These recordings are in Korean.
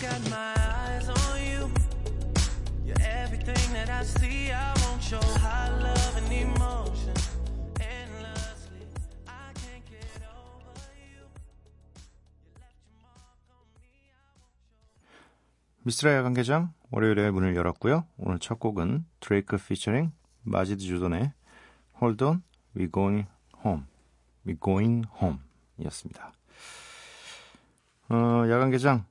Got my eyes on you. You're everything that I see. I want your high love and emotion. Endlessly, I can't get over you. You left your mark on me. I want 미스라 야간개장 월요일에 문을 열었고요. 오늘 첫 곡은 드레이크 피처링 마지드 주돈의 Hold On, We Going Home, We Going Home 이었습니다. 어, 야간개장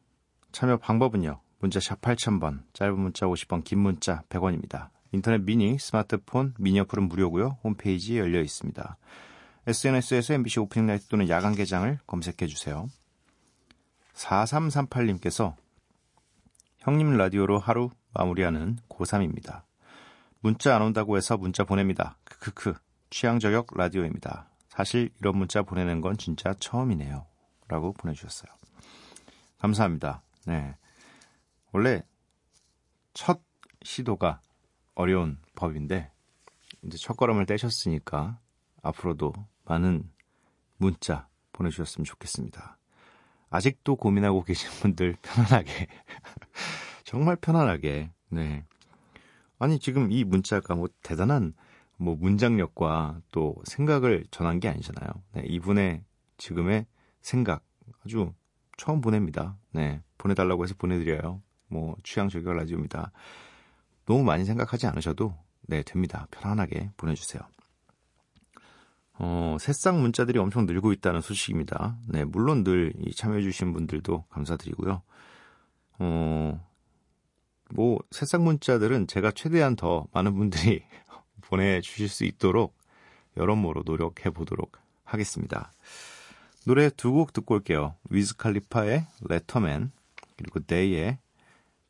참여 방법은요. 문자 샵 8000번, 짧은 문자 50번, 긴 문자 100원입니다. 인터넷 미니, 스마트폰, 미니 어플은 무료고요. 홈페이지에 열려 있습니다. SNS에서 MBC 오프닝 나이트 또는 야간 개장을 검색해 주세요. 4338님께서 형님 라디오로 하루 마무리하는 고3입니다. 문자 안 온다고 해서 문자 보냅니다. 크크크. 취향 저격 라디오입니다. 사실 이런 문자 보내는 건 진짜 처음이네요. 라고 보내주셨어요. 감사합니다. 네. 원래 첫 시도가 어려운 법인데 이제 첫 걸음을 떼셨으니까 앞으로도 많은 문자 보내주셨으면 좋겠습니다. 아직도 고민하고 계신 분들 편안하게 정말 편안하게 네 아니 지금 이 문자가 뭐 대단한 뭐 문장력과 또 생각을 전한 게 아니잖아요. 네, 이분의 지금의 생각 아주 처음 보냅니다. 네 보내달라고 해서 보내드려요. 뭐 취향 저격 라디오입니다. 너무 많이 생각하지 않으셔도 네 됩니다. 편안하게 보내주세요. 어, 새싹 문자들이 엄청 늘고 있다는 소식입니다. 네, 물론 늘 참여해주신 분들도 감사드리고요. 어, 뭐, 새싹 문자들은 제가 최대한 더 많은 분들이 보내주실 수 있도록 여러모로 노력해 보도록 하겠습니다. 노래 두 곡 듣고 올게요. 위즈 칼리파의 레터맨, 그리고 데이의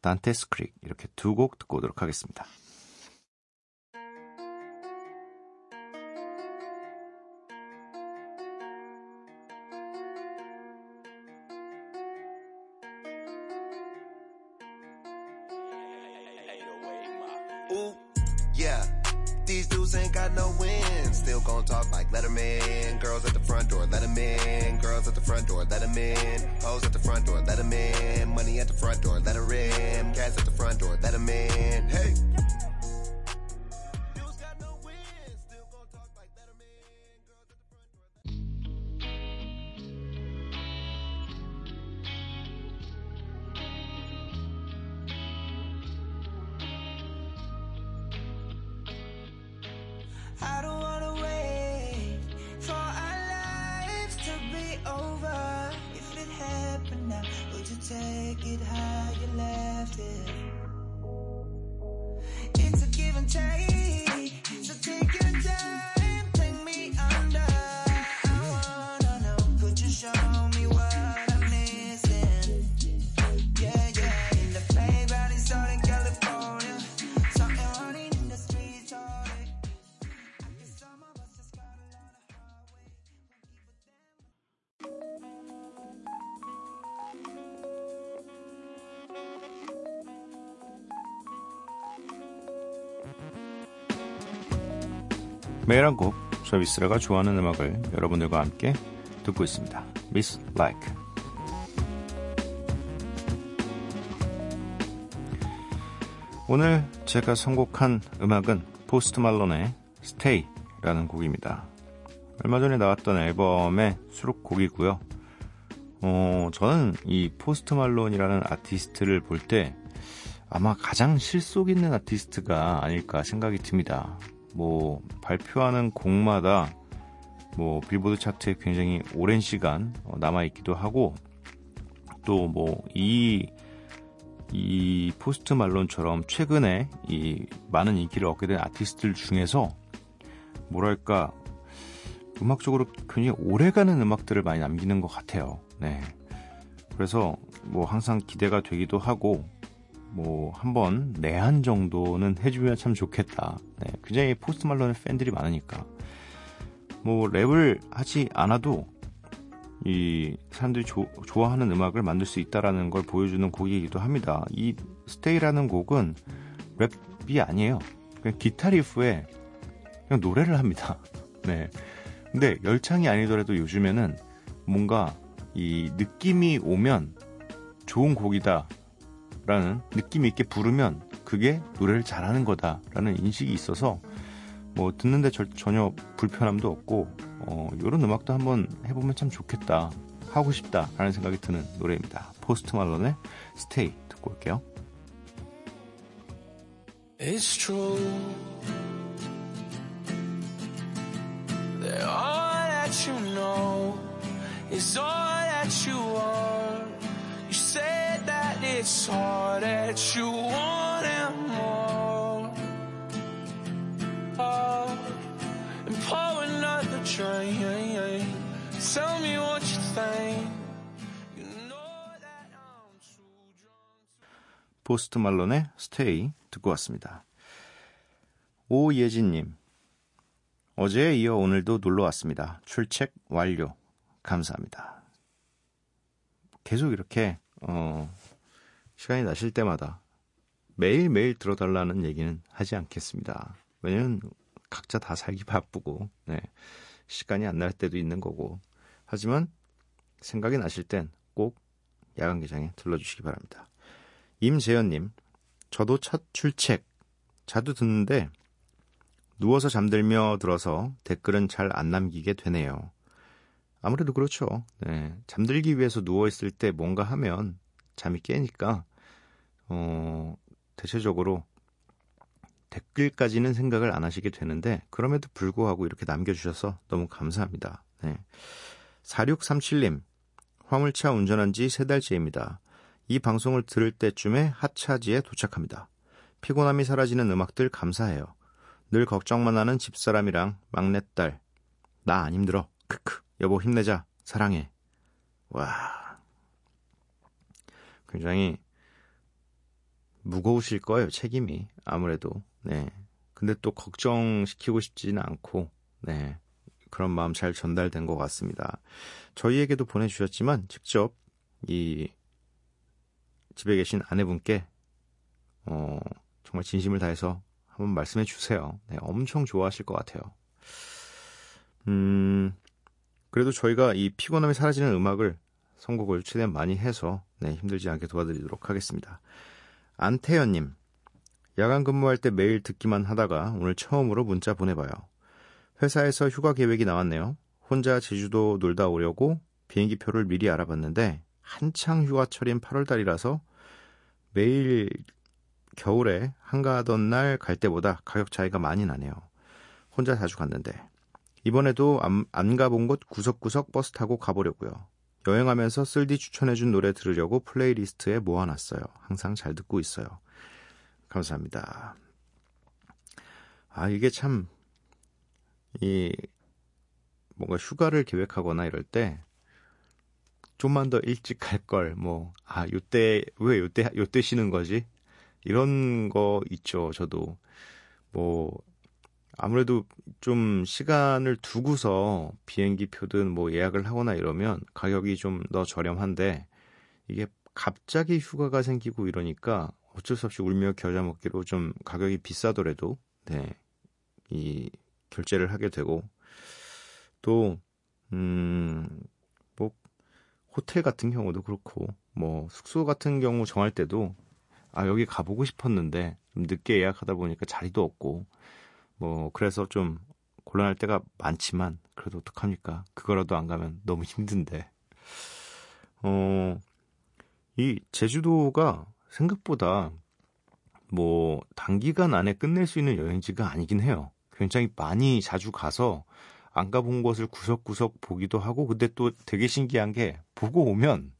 단테스 크릭, 이렇게 두 곡 듣고 오도록 하겠습니다. These dudes ain't got no wins. Still gon' talk like let 'em in. Girls at the front door, let 'em in. Girls at the front door, let 'em in. Hoes at the front door, let 'em in. Money at the front door, let her in. Cats at the front door, let 'em in. Hey. 매일 한 곡, 저 미쓰라가 좋아하는 음악을 여러분들과 함께 듣고 있습니다. Miss Like. 오늘 제가 선곡한 음악은 포스트 말론의 Stay라는 곡입니다. 얼마 전에 나왔던 앨범의 수록곡이고요. 어, 저는 이 포스트 말론이라는 아티스트를 볼 때 아마 가장 실속 있는 아티스트가 아닐까 생각이 듭니다. 뭐 발표하는 곡마다 뭐 빌보드 차트에 굉장히 오랜 시간 어, 남아 있기도 하고 또 뭐 이 이 포스트 말론처럼 최근에 이 많은 인기를 얻게 된 아티스트들 중에서 뭐랄까 음악적으로 굉장히 오래가는 음악들을 많이 남기는 것 같아요. 네. 그래서 뭐 항상 기대가 되기도 하고 뭐 한번 내한 정도는 해주면 참 좋겠다. 네, 굉장히 포스트 말론의 팬들이 많으니까 뭐 랩을 하지 않아도 이 사람들이 조, 좋아하는 음악을 만들 수 있다라는 걸 보여주는 곡이기도 합니다. 이 Stay라는 곡은 랩이 아니에요. 그냥 기타 riff에 그냥 노래를 합니다. 네. 근데 열창이 아니더라도 요즘에는 뭔가 이 느낌이 오면 좋은 곡이다 라는 느낌 있게 부르면 그게 노래를 잘하는 거다라는 인식이 있어서 뭐 듣는데 절, 전혀 불편함도 없고 어, 이런 음악도 한번 해보면 참 좋겠다 하고 싶다라는 생각이 드는 노래입니다. 포스트 말론의 스테이 듣고 올게요. It's true that all that you know is all that you are. You said that you want and more. Oh, and pour another drink. Tell me what you think. 포스트 말론의 스테이 듣고 왔습니다. 오예진님, 어제에 이어 오늘도 놀러 왔습니다. 출첵 완료. 감사합니다. 계속 이렇게, 어, 시간이 나실 때마다 매일매일 들어달라는 얘기는 하지 않겠습니다. 왜냐면 각자 다 살기 바쁘고, 네, 시간이 안 날 때도 있는 거고. 하지만 생각이 나실 땐 꼭 야간 개장에 들러주시기 바랍니다. 임재현님, 저도 첫 출첵 자주 듣는데 누워서 잠들며 들어서 댓글은 잘 안 남기게 되네요. 아무래도 그렇죠. 네, 잠들기 위해서 누워 있을 때 뭔가 하면 잠이 깨니까 어, 대체적으로 댓글까지는 생각을 안 하시게 되는데 그럼에도 불구하고 이렇게 남겨주셔서 너무 감사합니다. 네. 4637님, 화물차 운전한 지 세 달째입니다. 이 방송을 들을 때쯤에 하차지에 도착합니다. 피곤함이 사라지는 음악들 감사해요. 늘 걱정만 하는 집사람이랑 막내딸. 나 안 힘들어. 크크. 여보 힘내자. 사랑해. 와. 굉장히 무거우실 거예요, 책임이. 아무래도. 네. 근데 또 걱정시키고 싶지는 않고, 네. 그런 마음 잘 전달된 것 같습니다. 저희에게도 보내주셨지만, 직접 이 집에 계신 아내분께, 어, 정말 진심을 다해서 한번 말씀해 주세요. 네, 엄청 좋아하실 것 같아요. 음, 그래도 저희가 이 피곤함이 사라지는 음악을 선곡을 최대한 많이 해서 네, 힘들지 않게 도와드리도록 하겠습니다. 안태현님, 야간 근무할 때 매일 듣기만 하다가 오늘 처음으로 문자 보내봐요. 회사에서 휴가 계획이 나왔네요. 혼자 제주도 놀다 오려고 비행기 표를 미리 알아봤는데 한창 휴가철인 8월달이라서 매일 겨울에 한가하던 날 갈 때보다 가격 차이가 많이 나네요. 혼자 자주 갔는데 이번에도 안, 안 가본 곳 구석구석 버스 타고 가보려고요. 여행하면서 쓸디 추천해준 노래 들으려고 playlist에 모아놨어요. 항상 잘 듣고 있어요. 감사합니다. 아 이게 참 이 뭔가 휴가를 계획하거나 이럴 때 좀만 더 일찍 갈 걸, 뭐, 아, 요때, 왜 요때, 요때 쉬는 거지? 이런 거 있죠, 저도. 뭐, 아무래도 좀 시간을 두고서 비행기 표든 뭐 예약을 하거나 이러면 가격이 좀 더 저렴한데, 이게 갑자기 휴가가 생기고 이러니까 어쩔 수 없이 울며 겨자 먹기로 좀 가격이 비싸더라도, 네, 이 결제를 하게 되고, 또, 음, 호텔 같은 경우도 그렇고 뭐 숙소 같은 경우 정할 때도 아 여기 가보고 싶었는데 좀 늦게 예약하다 보니까 자리도 없고 뭐 그래서 좀 곤란할 때가 많지만 그래도 어떡합니까? 그거라도 안 가면 너무 힘든데. 어 이 제주도가 생각보다 뭐 단기간 안에 끝낼 수 있는 여행지가 아니긴 해요. 굉장히 많이 자주 가서 안 가본 곳을 구석구석 보기도 하고 근데 또 되게 신기한 게 보고 오면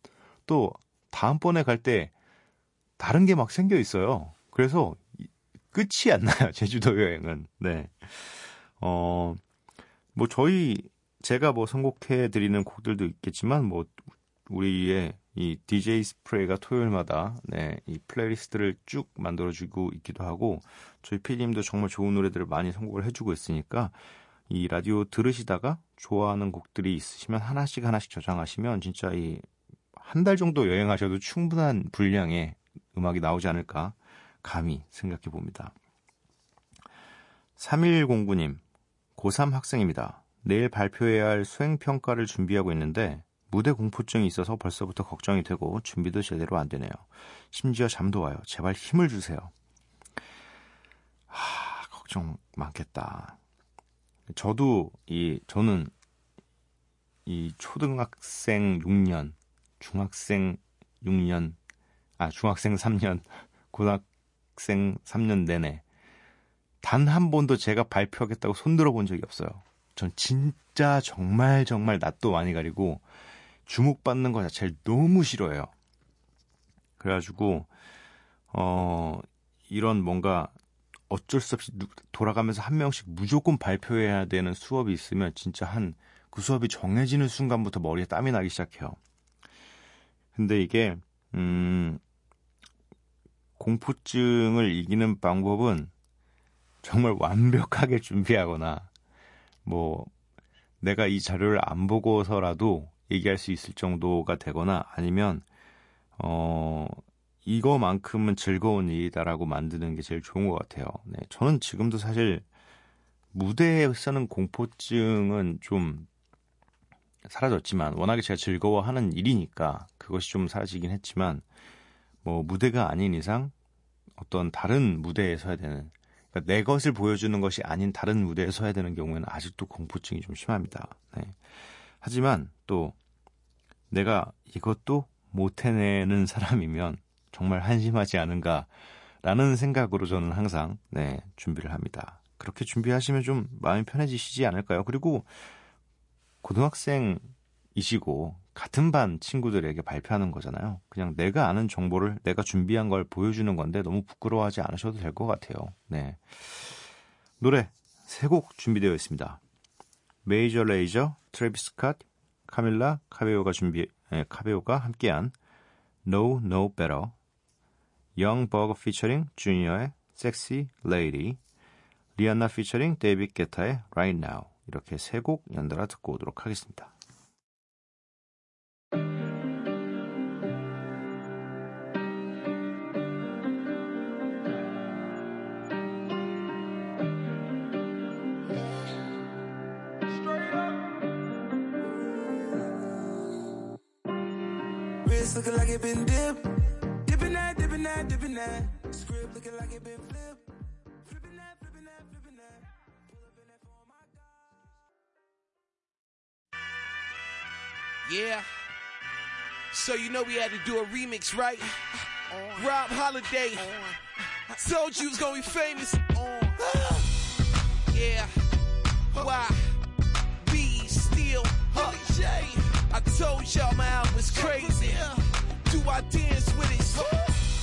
또 다음번에 갈 때 다른 게 막 생겨 있어요. 그래서 끝이 안 나요. 제주도 여행은. 네. 어, 뭐 저희 제가 뭐 선곡해 드리는 곡들도 있겠지만 뭐 우리의 이 DJ 스프레이가 토요일마다 네, 이 playlist를 쭉 만들어주고 있기도 하고 저희 PD님도 정말 좋은 노래들을 많이 선곡을 해주고 있으니까 이 라디오 들으시다가 좋아하는 곡들이 있으시면 하나씩 하나씩 저장하시면 진짜 이 한 달 정도 여행하셔도 충분한 분량의 음악이 나오지 않을까 감히 생각해 봅니다. 3109님, 고3 학생입니다. 내일 발표해야 할 수행평가를 준비하고 있는데 무대 공포증이 있어서 벌써부터 걱정이 되고 준비도 제대로 안 되네요. 심지어 잠도 와요. 제발 힘을 주세요. 하, 걱정 많겠다. 저도 이 저는 이 초등학생 6년, 중학생 6년, 아 중학생 3년, 고등 학생 3년 내내 단 한 번도 제가 발표하겠다고 손들어 본 적이 없어요. 전 진짜 정말 정말 낯도 많이 가리고 주목받는 것 자체를 너무 싫어해요. 그래가지고 어 이런 뭔가 어쩔 수 없이 누- 돌아가면서 한 명씩 무조건 발표해야 되는 수업이 있으면 진짜 한 그 수업이 정해지는 순간부터 머리에 땀이 나기 시작해요. 근데 이게 음 공포증을 이기는 방법은 정말 완벽하게 준비하거나 뭐 내가 이 자료를 안 보고서라도 얘기할 수 있을 정도가 되거나 아니면 어 이거만큼은 즐거운 일이다라고 만드는 게 제일 좋은 것 같아요. 네, 저는 지금도 사실 무대에 서는 공포증은 좀 사라졌지만 워낙에 제가 즐거워하는 일이니까 그것이 좀 사라지긴 했지만 뭐 무대가 아닌 이상 어떤 다른 무대에 서야 되는 그러니까 내 것을 보여주는 것이 아닌 다른 무대에 서야 되는 경우에는 아직도 공포증이 좀 심합니다. 네. 하지만 또 내가 이것도 못 해내는 사람이면 정말 한심하지 않은가라는 생각으로 저는 항상 네, 준비를 합니다. 그렇게 준비하시면 좀 마음이 편해지시지 않을까요? 그리고 고등학생 이시고 같은 반 친구들에게 발표하는 거잖아요. 그냥 내가 아는 정보를 내가 준비한 걸 보여주는 건데 너무 부끄러워하지 않으셔도 될 것 같아요. 네. 노래 세 곡 준비되어 있습니다. 메이저 레이저, 트래비스 스캇, 카밀라 카베오가 준비 예, 카베오가 함께한 Know No Better, 영 버거 피처링 주니어의 Sexy Lady, 리안나 피처링 데이빗 게타의 Right Now 이렇게 세 곡 연달아 듣고 오도록 하겠습니다. Wrist looking like it been dipped. Dipping that, dipping that, dipping that. Script looking like it been flipped. Yeah. So you know we had to do a remix, right? Rob Holiday. Told you it was gonna be famous. yeah. Why? I told y'all my album was crazy. Do I dance with it?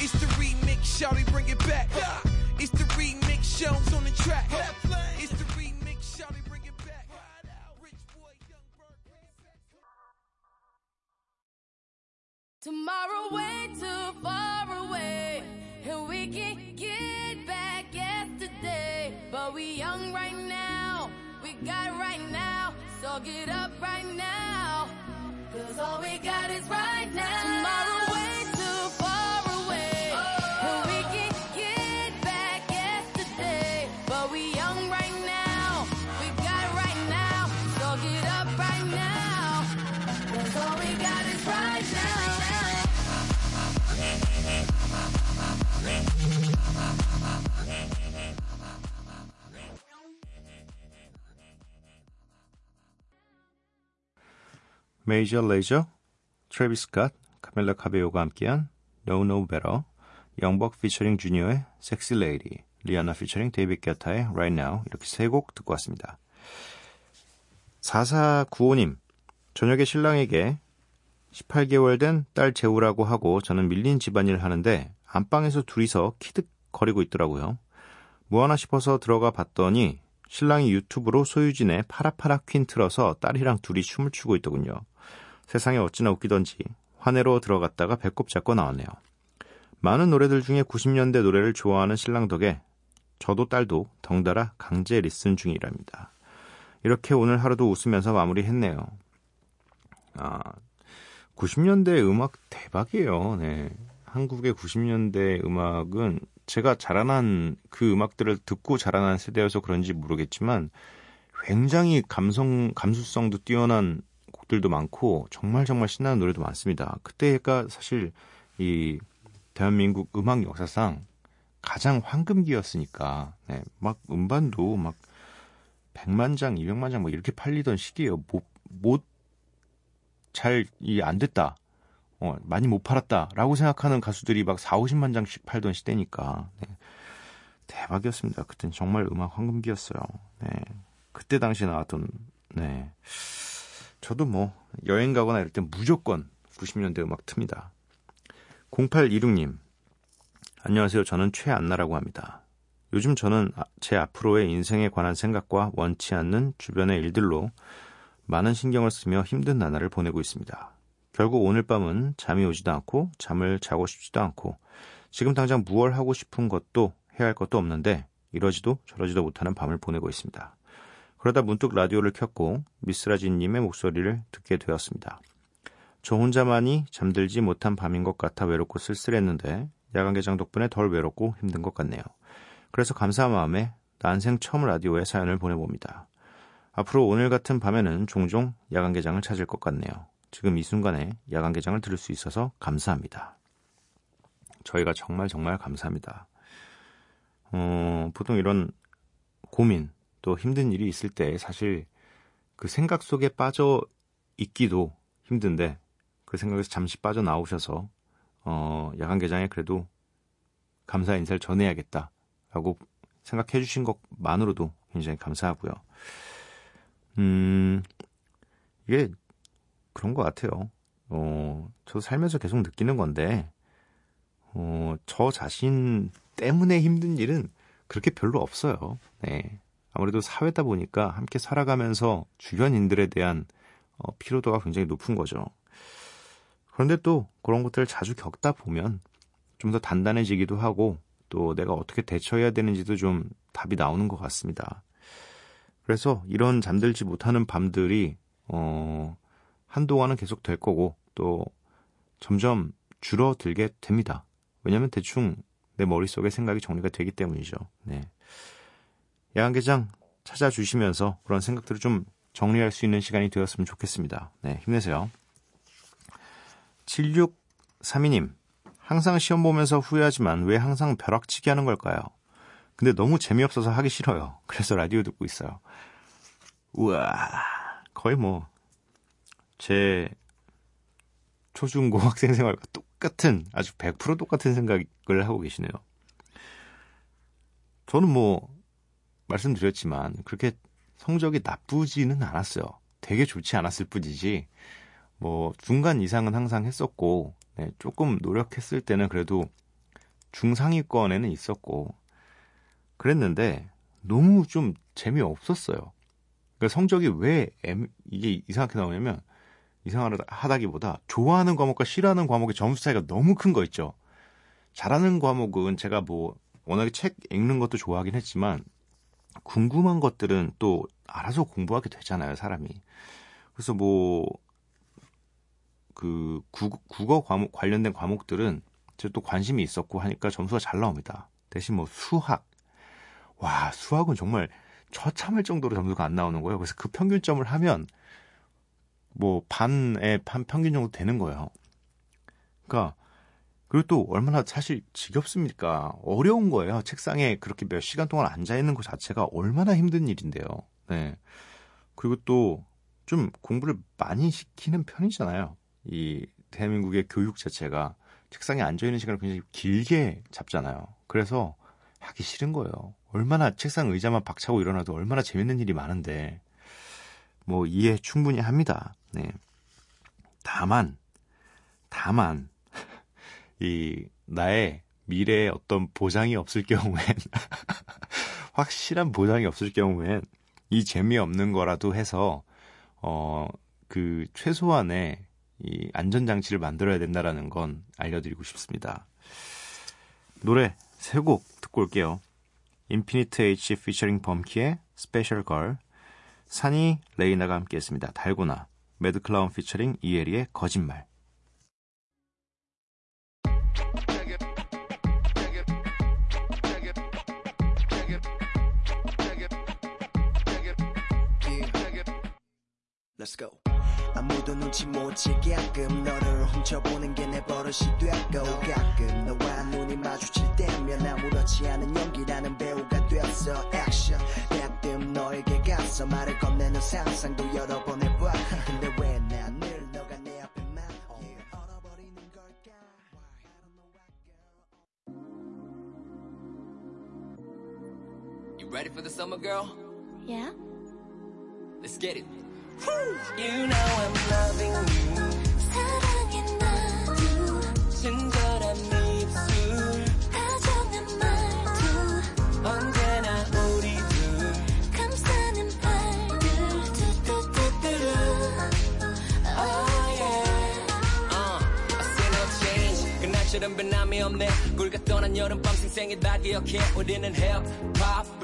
It's the remix, shall we bring it back? It's the remix, Jones on the track. It's the remix, shall we bring it back? Rich boy, young bird. Tomorrow way too far away, and we can get back yesterday. But we young right now, we got right now, so get up right now. All we got is right 메이저 레이저, 트래비스 스캇, 카밀라 카베오가 함께한 Know No Better, 영벅 피처링 주니어의 Sexy Lady, 리아나 피처링 데이빗 게타의 Right Now 이렇게 세 곡 듣고 왔습니다. 4495님, 저녁에 신랑에게 18개월 된 딸 재우라고 하고 저는 밀린 집안일 하는데 안방에서 둘이서 키득거리고 있더라고요. 뭐 하나 싶어서 들어가 봤더니 신랑이 유튜브로 소유진의 파라파라 퀸 틀어서 딸이랑 둘이 춤을 추고 있더군요. 세상에 어찌나 웃기던지 환해로 들어갔다가 배꼽 잡고 나왔네요. 많은 노래들 중에 90년대 노래를 좋아하는 신랑 덕에 저도 딸도 덩달아 강제 리슨 중이랍니다. 이렇게 오늘 하루도 웃으면서 마무리했네요. 아, 90년대 음악 대박이에요. 네. 한국의 90년대 음악은 제가 자라난 그 음악들을 듣고 자라난 세대여서 그런지 모르겠지만 굉장히 감성 감수성도 뛰어난 곡들도 많고 정말 정말 신나는 노래도 많습니다. 그때가 사실 이 대한민국 음악 역사상 가장 황금기였으니까 네, 막 음반도 막 100만 장, 200만 장뭐 이렇게 팔리던 시기예요. 못 잘 이 안 됐다. 어, 많이 못 팔았다라고 생각하는 가수들이 막 4, 50만 장씩 팔던 시대니까 네. 대박이었습니다. 그땐 정말 음악 황금기였어요. 네. 그때 당시에 나왔던 네. 저도 뭐 여행 가거나 이럴 때 무조건 90년대 음악 틉니다. 0826님 안녕하세요. 저는 최안나라고 합니다. 요즘 저는 아- 제 앞으로의 인생에 관한 생각과 원치 않는 주변의 일들로 많은 신경을 쓰며 힘든 나날을 보내고 있습니다. 결국 오늘 밤은 잠이 오지도 않고 잠을 자고 싶지도 않고 지금 당장 무얼 하고 싶은 것도 해야 할 것도 없는데 이러지도 저러지도 못하는 밤을 보내고 있습니다. 그러다 문득 라디오를 켰고 미스라진님의 목소리를 듣게 되었습니다. 저 혼자만이 잠들지 못한 밤인 것 같아 외롭고 쓸쓸했는데 야간 개장 덕분에 덜 외롭고 힘든 것 같네요. 그래서 감사한 마음에 난생 처음 라디오에 사연을 보내봅니다. 앞으로 오늘 같은 밤에는 종종 야간 개장을 찾을 것 같네요. 지금 이 순간에 야간 개장을 들을 수 있어서 감사합니다. 저희가 정말 정말 감사합니다. 어, 보통 이런 고민 또 힘든 일이 있을 때 사실 그 생각 속에 빠져 있기도 힘든데 그 생각에서 잠시 빠져 나오셔서 어, 야간 개장에 그래도 감사 인사를 전해야겠다라고 생각해 주신 것만으로도 굉장히 감사하고요. 음, 이게 그런 것 같아요. 어, 저도 살면서 계속 느끼는 건데, 어, 저 자신 때문에 힘든 일은 그렇게 별로 없어요. 네. 아무래도 사회다 보니까 함께 살아가면서 주변인들에 대한 어, 피로도가 굉장히 높은 거죠. 그런데 또 그런 것들을 자주 겪다 보면 좀 더 단단해지기도 하고 또 내가 어떻게 대처해야 되는지도 좀 답이 나오는 것 같습니다. 그래서 이런 잠들지 못하는 밤들이 어, 한동안은 계속 될 거고 또 점점 줄어들게 됩니다. 왜냐하면 대충 내 머릿속에 생각이 정리가 되기 때문이죠. 네. 야간개장 찾아주시면서 그런 생각들을 좀 정리할 수 있는 시간이 되었으면 좋겠습니다. 네, 힘내세요. 7632님, 항상 시험 보면서 후회하지만 왜 항상 벼락치기 하는 걸까요? 근데 너무 재미없어서 하기 싫어요. 그래서 라디오 듣고 있어요. 우와, 거의 뭐, 제 초중고 학생 생활과 똑같은, 아주 100% 똑같은 생각을 하고 계시네요. 저는 뭐, 말씀드렸지만, 그렇게 성적이 나쁘지는 않았어요. 되게 좋지 않았을 뿐이지, 뭐, 중간 이상은 항상 했었고, 네, 조금 노력했을 때는 그래도 중상위권에는 있었고, 그랬는데, 너무 좀 재미없었어요. 그러니까 성적이 왜 M, 이게 이상하게 나오냐면, 이상하다기보다 좋아하는 과목과 싫어하는 과목의 점수 차이가 너무 큰 거 있죠. 잘하는 과목은 제가 뭐 워낙에 책 읽는 것도 좋아하긴 했지만 궁금한 것들은 또 알아서 공부하게 되잖아요, 사람이. 그래서 뭐그 국어 과목 관련된 과목들은 제가 또 관심이 있었고 하니까 점수가 잘 나옵니다. 대신 뭐 수학 와 수학은 정말 처참할 정도로 점수가 안 나오는 거예요. 그래서 그 평균점을 하면 뭐 반의 반 평균 정도 되는 거예요. 그러니까 그리고 또 얼마나 사실 지겹습니까? 어려운 거예요. 책상에 그렇게 몇 시간 동안 앉아 있는 것 자체가 얼마나 힘든 일인데요. 네. 그리고 또 좀 공부를 많이 시키는 편이잖아요. 이 대한민국의 교육 자체가 책상에 앉아 있는 시간을 굉장히 길게 잡잖아요. 그래서 하기 싫은 거예요. 얼마나 책상 의자만 박차고 일어나도 얼마나 재밌는 일이 많은데 뭐 이해 충분히 합니다. 네. 다만 다만 이 나의 미래에 어떤 보장이 없을 경우엔 확실한 보장이 없을 경우엔 이 재미없는 거라도 해서 어 그 최소한의 이 안전 장치를 만들어야 된다라는 건 알려드리고 싶습니다. 노래 세 곡 듣고 올게요. 인피니트 H featuring 범키의 Special Girl, 산이 레이나가 함께했습니다. 달고나, 매드클라운 피처링 이에리의 거짓말. Let's go. 아무도 눈치 못 채게끔 너를 훔쳐보는 게 내 버릇이 됐고 가끔 너와 눈이 마주칠 때면 아무렇지 않은 연기라는 배우가 됐어 액션 가끔 너에게 가서 말을 건네는 상상도 여러 번 해봐 근데 왜난 늘 너가 내 앞에만 얼어버리는 걸까. You ready for the summer girl? Yeah? Let's get it. You know I'm loving you. 사랑해 나도 친절한 입술. 다정한 말도 언제나 우리 둘. 감싸는 팔들 뚜뚜뚜뚜루 Oh yeah Uh, I see no change. 그날처럼 변함이 없네. 꿀 같던 한 여름밤 생생히 다 기억해. 우리는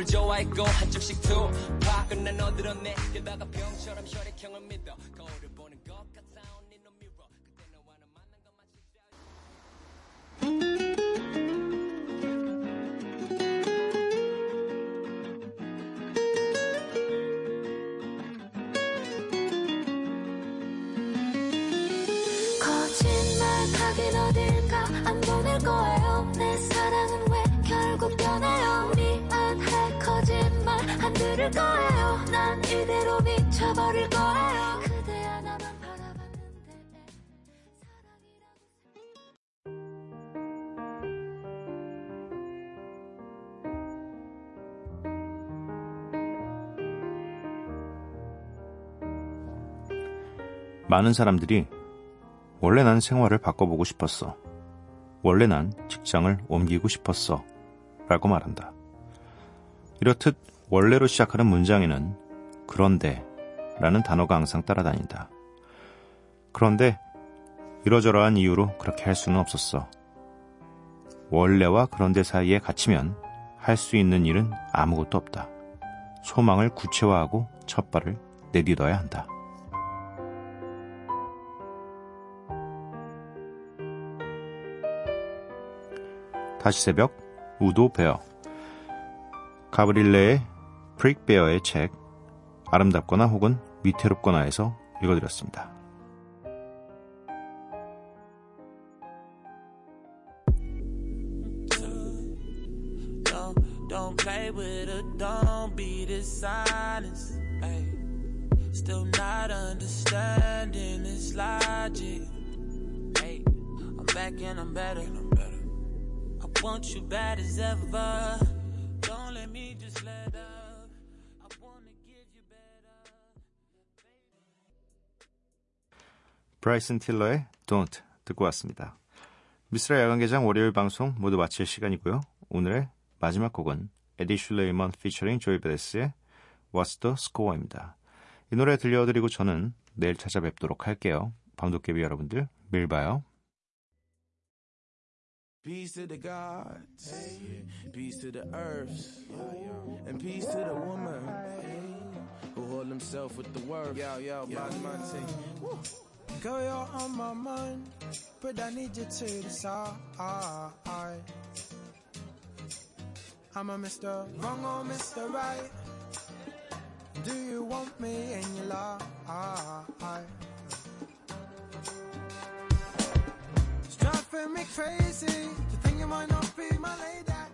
힙합을 좋아했고 한쪽씩 투파. 끝난 너들었네. 게다가 병처럼 혈액형을 믿어. 거울을 보 하긴 어딜까? 안 보낼 거예요. 내 사랑은 왜 결국 변해요? 미안해 거짓말 안 들을 거예요. 난 이대로 미쳐버릴 거예요. 그대 하나만 바라봤는데 사랑이라고 많은 사람들이 원래 난 생활을 바꿔보고 싶었어. 원래 난 직장을 옮기고 싶었어. 라고 말한다. 이렇듯 원래로 시작하는 문장에는 그런데 라는 단어가 항상 따라다닌다. 그런데 이러저러한 이유로 그렇게 할 수는 없었어. 원래와 그런데 사이에 갇히면 할 수 있는 일은 아무것도 없다. 소망을 구체화하고 첫 발을 내딛어야 한다. 다시 새벽 우도 베어 가브릴레의 프릭 베어의 책 아름답거나 혹은 위태롭거나에서 읽어드렸습니다. Want you bad as ever. Don't let me just let up. I wanna give you better. 브라이슨 틸러의 Don't 듣고 왔습니다. 미스라 야간개장 월요일 방송 모두 마칠 시간이고요. 오늘의 마지막 곡은 에디 슐레이먼 피처링 조이 베데스의 What's the Score입니다. 이 노래 들려드리고 저는 내일 찾아뵙도록 할게요. 밤도깨비 여러분들 매일 봐요. Peace to the gods, peace to the earth, and peace to the woman who hold himself with the word. Yo, yo, Girl, you're on my mind, but I need you to the side. I'm a Mr. Wrong or Mr. Right. Do you want me in your life? Driving me crazy to think you might not be my lady.